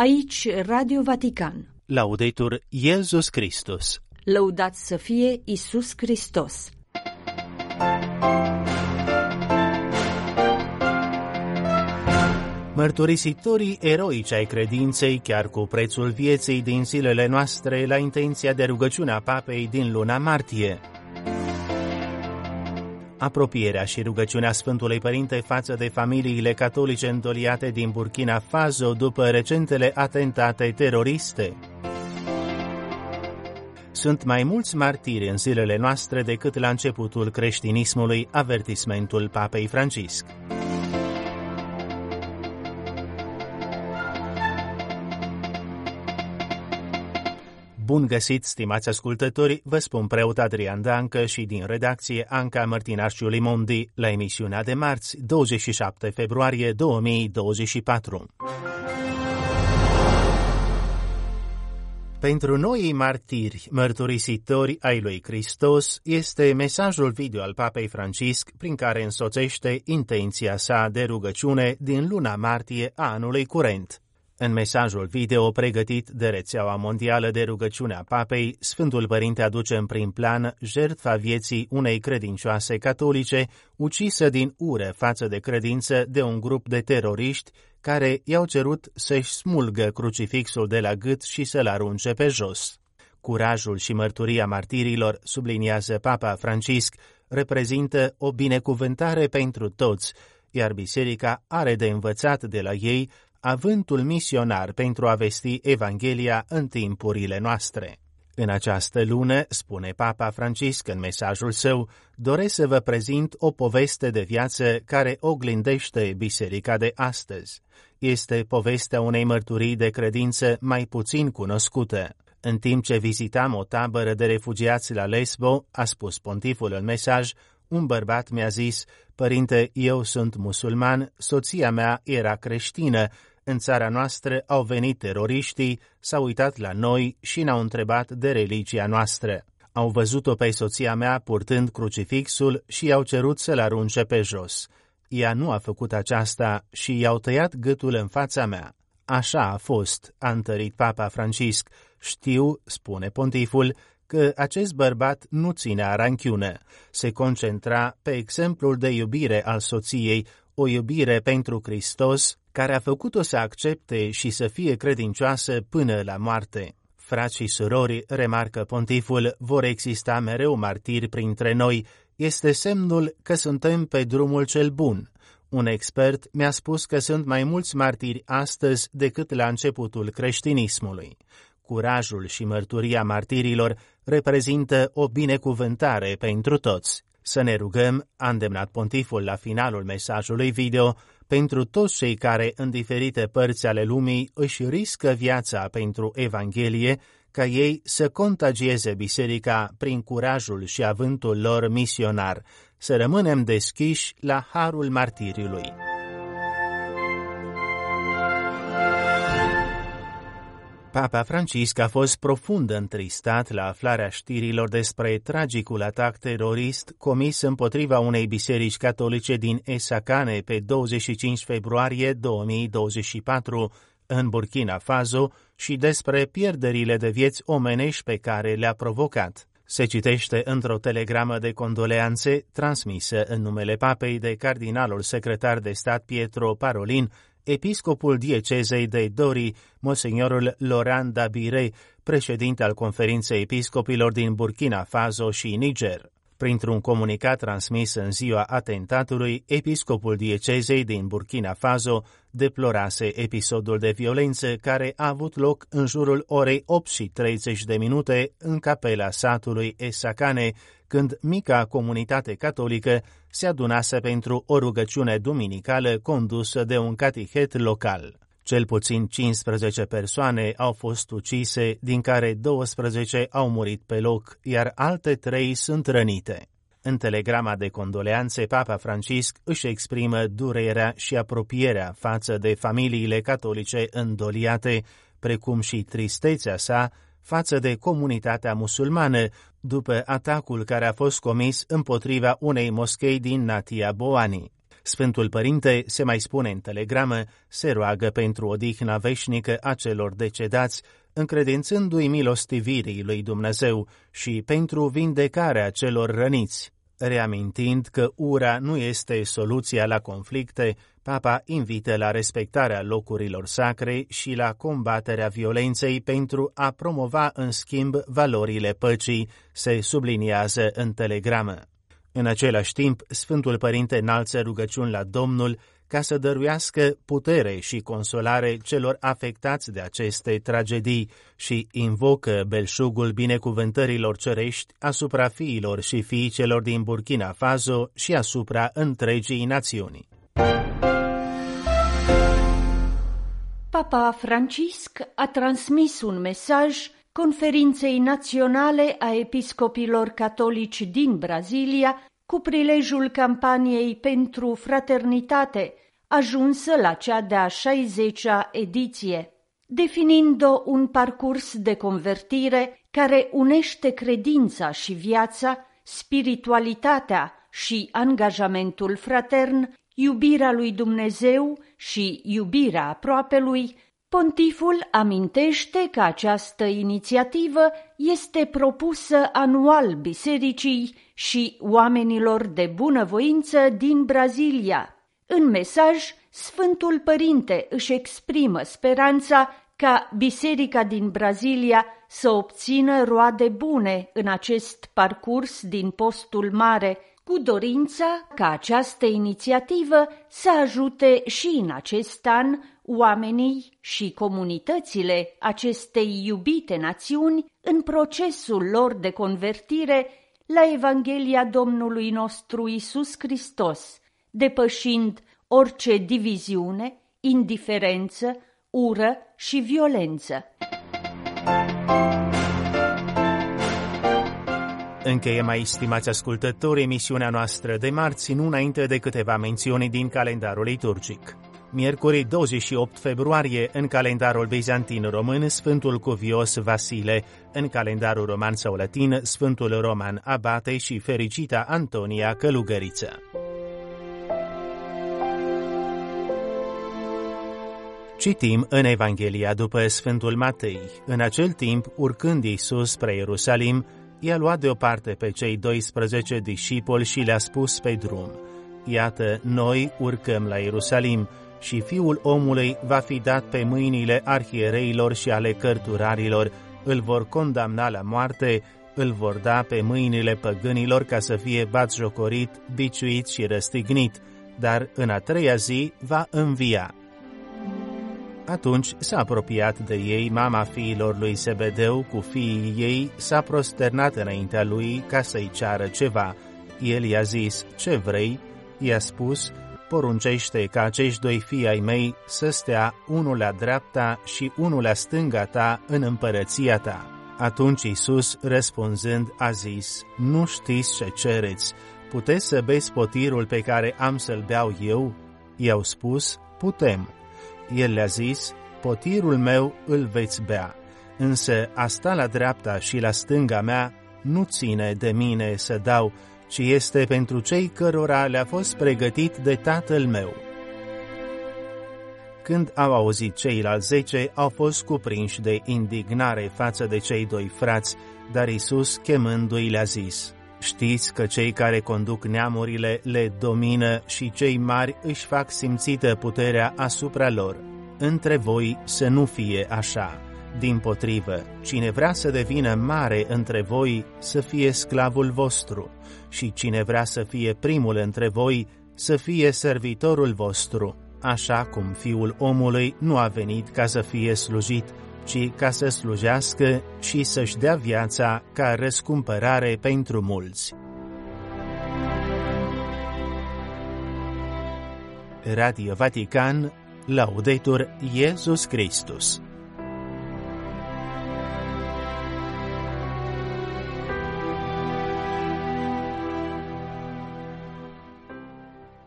Aici Radio Vatican. Laudetur Iesus Christus. Lăudat să fie Isus Hristos. Mărturisitorii eroici ai credinței, chiar cu prețul vieții din zilele noastre, la intenția de rugăciune a papei din luna martie. Apropierea și rugăciunea Sfântului Părinte față de familiile catolice îndoliate din Burkina Faso după recentele atentate teroriste. Sunt mai mulți martiri în zilele noastre decât la începutul creștinismului, avertismentul Papei Francisc. Bun găsit, stimați ascultători, vă spun preot Adrian Dancă și din redacție Anca Mărtinașciu Limondi la emisiunea de marți, 27 februarie 2024. Pentru noi martiri, mărturisitori ai lui Hristos, este mesajul video al Papei Francisc prin care însoțește intenția sa de rugăciune din luna martie a anului curent. În mesajul video pregătit de rețeaua mondială de rugăciune a papei, Sfântul Părinte aduce în prim plan jertfa vieții unei credincioase catolice ucisă din ură față de credință de un grup de teroriști care i-au cerut să-și smulgă crucifixul de la gât și să-l arunce pe jos. Curajul și mărturia martirilor, subliniază Papa Francisc, reprezintă o binecuvântare pentru toți, iar biserica are de învățat de la ei avântul misionar pentru a vesti Evanghelia în timpurile noastre. În această lună, spune Papa Francisc în mesajul său, doresc să vă prezint o poveste de viață care oglindește biserica de astăzi. Este povestea unei mărturii de credință mai puțin cunoscută. În timp ce vizitam o tabără de refugiați la Lesbo, a spus pontiful în mesaj, un bărbat mi-a zis, Părinte, eu sunt musulman, soția mea era creștină, în țara noastră au venit teroriștii, s-au uitat la noi și ne-au întrebat de religia noastră. Au văzut-o pe soția mea purtând crucifixul și i-au cerut să-l arunce pe jos. Ea nu a făcut aceasta și i-au tăiat gâtul în fața mea. Așa a fost, a întărit Papa Francisc. Știu, spune pontiful, că acest bărbat nu ținea ranchiune. Se concentra pe exemplul de iubire al soției, o iubire pentru Hristos, care a făcut-o să accepte și să fie credincioasă până la moarte. Frați și surori, remarcă pontiful, vor exista mereu martiri printre noi, este semnul că suntem pe drumul cel bun. Un expert mi-a spus că sunt mai mulți martiri astăzi decât la începutul creștinismului. Curajul și mărturia martirilor reprezintă o binecuvântare pentru toți. Să ne rugăm, a îndemnat pontiful la finalul mesajului video, pentru toți cei care în diferite părți ale lumii își riscă viața pentru Evanghelie, ca ei să contagieze biserica prin curajul și avântul lor misionar, să rămânem deschiși la harul martiriului. Papa Francisc a fost profund întristat la aflarea știrilor despre tragicul atac terorist comis împotriva unei biserici catolice din Esacane pe 25 februarie 2024 în Burkina Faso și despre pierderile de vieți omenești pe care le-a provocat. Se citește într-o telegramă de condoleanțe transmisă în numele papei de cardinalul secretar de stat Pietro Parolin, episcopul diecezei de Dori, monsignorul Laurent Dabire, președinte al conferinței episcopilor din Burkina Faso și Niger. Printr-un comunicat transmis în ziua atentatului, episcopul diecezei din Burkina Faso deplorase episodul de violență care a avut loc în jurul orei 8 și 30 de minute în capela satului Esacane, când mica comunitate catolică se adunase pentru o rugăciune duminicală condusă de un catihet local. Cel puțin 15 persoane au fost ucise, din care 12 au murit pe loc, iar alte trei sunt rănite. În telegrama de condoleanțe, Papa Francisc își exprimă durerea și apropierea față de familiile catolice îndoliate, precum și tristețea sa față de comunitatea musulmană după atacul care a fost comis împotriva unei moschei din Natia Boani. Sfântul Părinte, se mai spune în telegramă, se roagă pentru odihna veșnică a celor decedați, încredințându-i milostivirii lui Dumnezeu și pentru vindecarea celor răniți. Reamintind că ura nu este soluția la conflicte, Papa invită la respectarea locurilor sacre și la combaterea violenței pentru a promova în schimb valorile păcii, se subliniază în telegramă. În același timp, Sfântul Părinte înalță rugăciuni la Domnul ca să dăruiască putere și consolare celor afectați de aceste tragedii și invocă belșugul binecuvântărilor cerești asupra fiilor și fiicelor din Burkina Faso și asupra întregii națiuni. Papa Francisc a transmis un mesaj Conferinței Naționale a Episcopilor Catolici din Brazilia cu prilejul campaniei pentru fraternitate, ajunsă la cea de-a 60-a ediție, definind-o un parcurs de convertire care unește credința și viața, spiritualitatea și angajamentul fratern, iubirea lui Dumnezeu și iubirea aproapelui, Pontiful amintește că această inițiativă este propusă anual bisericii și oamenilor de bunăvoință din Brazilia. În mesaj, Sfântul Părinte își exprimă speranța ca biserica din Brazilia să obțină roade bune în acest parcurs din postul mare, cu dorința ca această inițiativă să ajute și în acest an oamenii și comunitățile acestei iubite națiuni în procesul lor de convertire la Evanghelia Domnului nostru Isus Hristos, depășind orice diviziune, indiferență, ură și violență. Încheie mai stimați ascultători emisiunea noastră de marți, nu înainte de câteva mențiuni din calendarul liturgic. Miercuri 28 februarie, în calendarul bizantin român, Sfântul Cuvios Vasile, în calendarul roman sau latin, Sfântul Roman Abate și fericita Antonia Călugăriță. Citim în Evanghelia după Sfântul Matei. În acel timp, urcând Iisus spre Ierusalim, i-a luat deoparte pe cei 12 discipoli și le-a spus pe drum, Iată, noi urcăm la Ierusalim și fiul omului va fi dat pe mâinile arhiereilor și ale cărturarilor, îl vor condamna la moarte, îl vor da pe mâinile păgânilor ca să fie batjocorit, biciuit și răstignit, dar în a treia zi va învia. Atunci s-a apropiat de ei mama fiilor lui Sebedeu cu fiii ei, s-a prosternat înaintea lui ca să-i ceară ceva. El i-a zis, ce vrei? I-a spus, poruncește ca acești doi fii ai mei să stea unul la dreapta și unul la stânga ta în împărăția ta. Atunci Isus, răspunzând, a zis, Nu știți ce cereți, puteți să beți potirul pe care am să-l beau eu? I-au spus, putem. El le-a zis, potirul meu îl veți bea, însă a sta la dreapta și la stânga mea nu ține de mine să dau, ci este pentru cei cărora le-a fost pregătit de tatăl meu. Când au auzit ceilalți zece, au fost cuprinși de indignare față de cei doi frați, dar Isus, chemându-i, le-a zis, Știți că cei care conduc neamurile le domină și cei mari își fac simțită puterea asupra lor. Între voi să nu fie așa. Din potrivă, cine vrea să devină mare între voi, să fie sclavul vostru, și cine vrea să fie primul între voi, să fie servitorul vostru, așa cum fiul omului nu a venit ca să fie slujit, ci ca să slujească și să-și dea viața ca răscumpărare pentru mulți. Radio Vatican, Laudetur Iesus Christus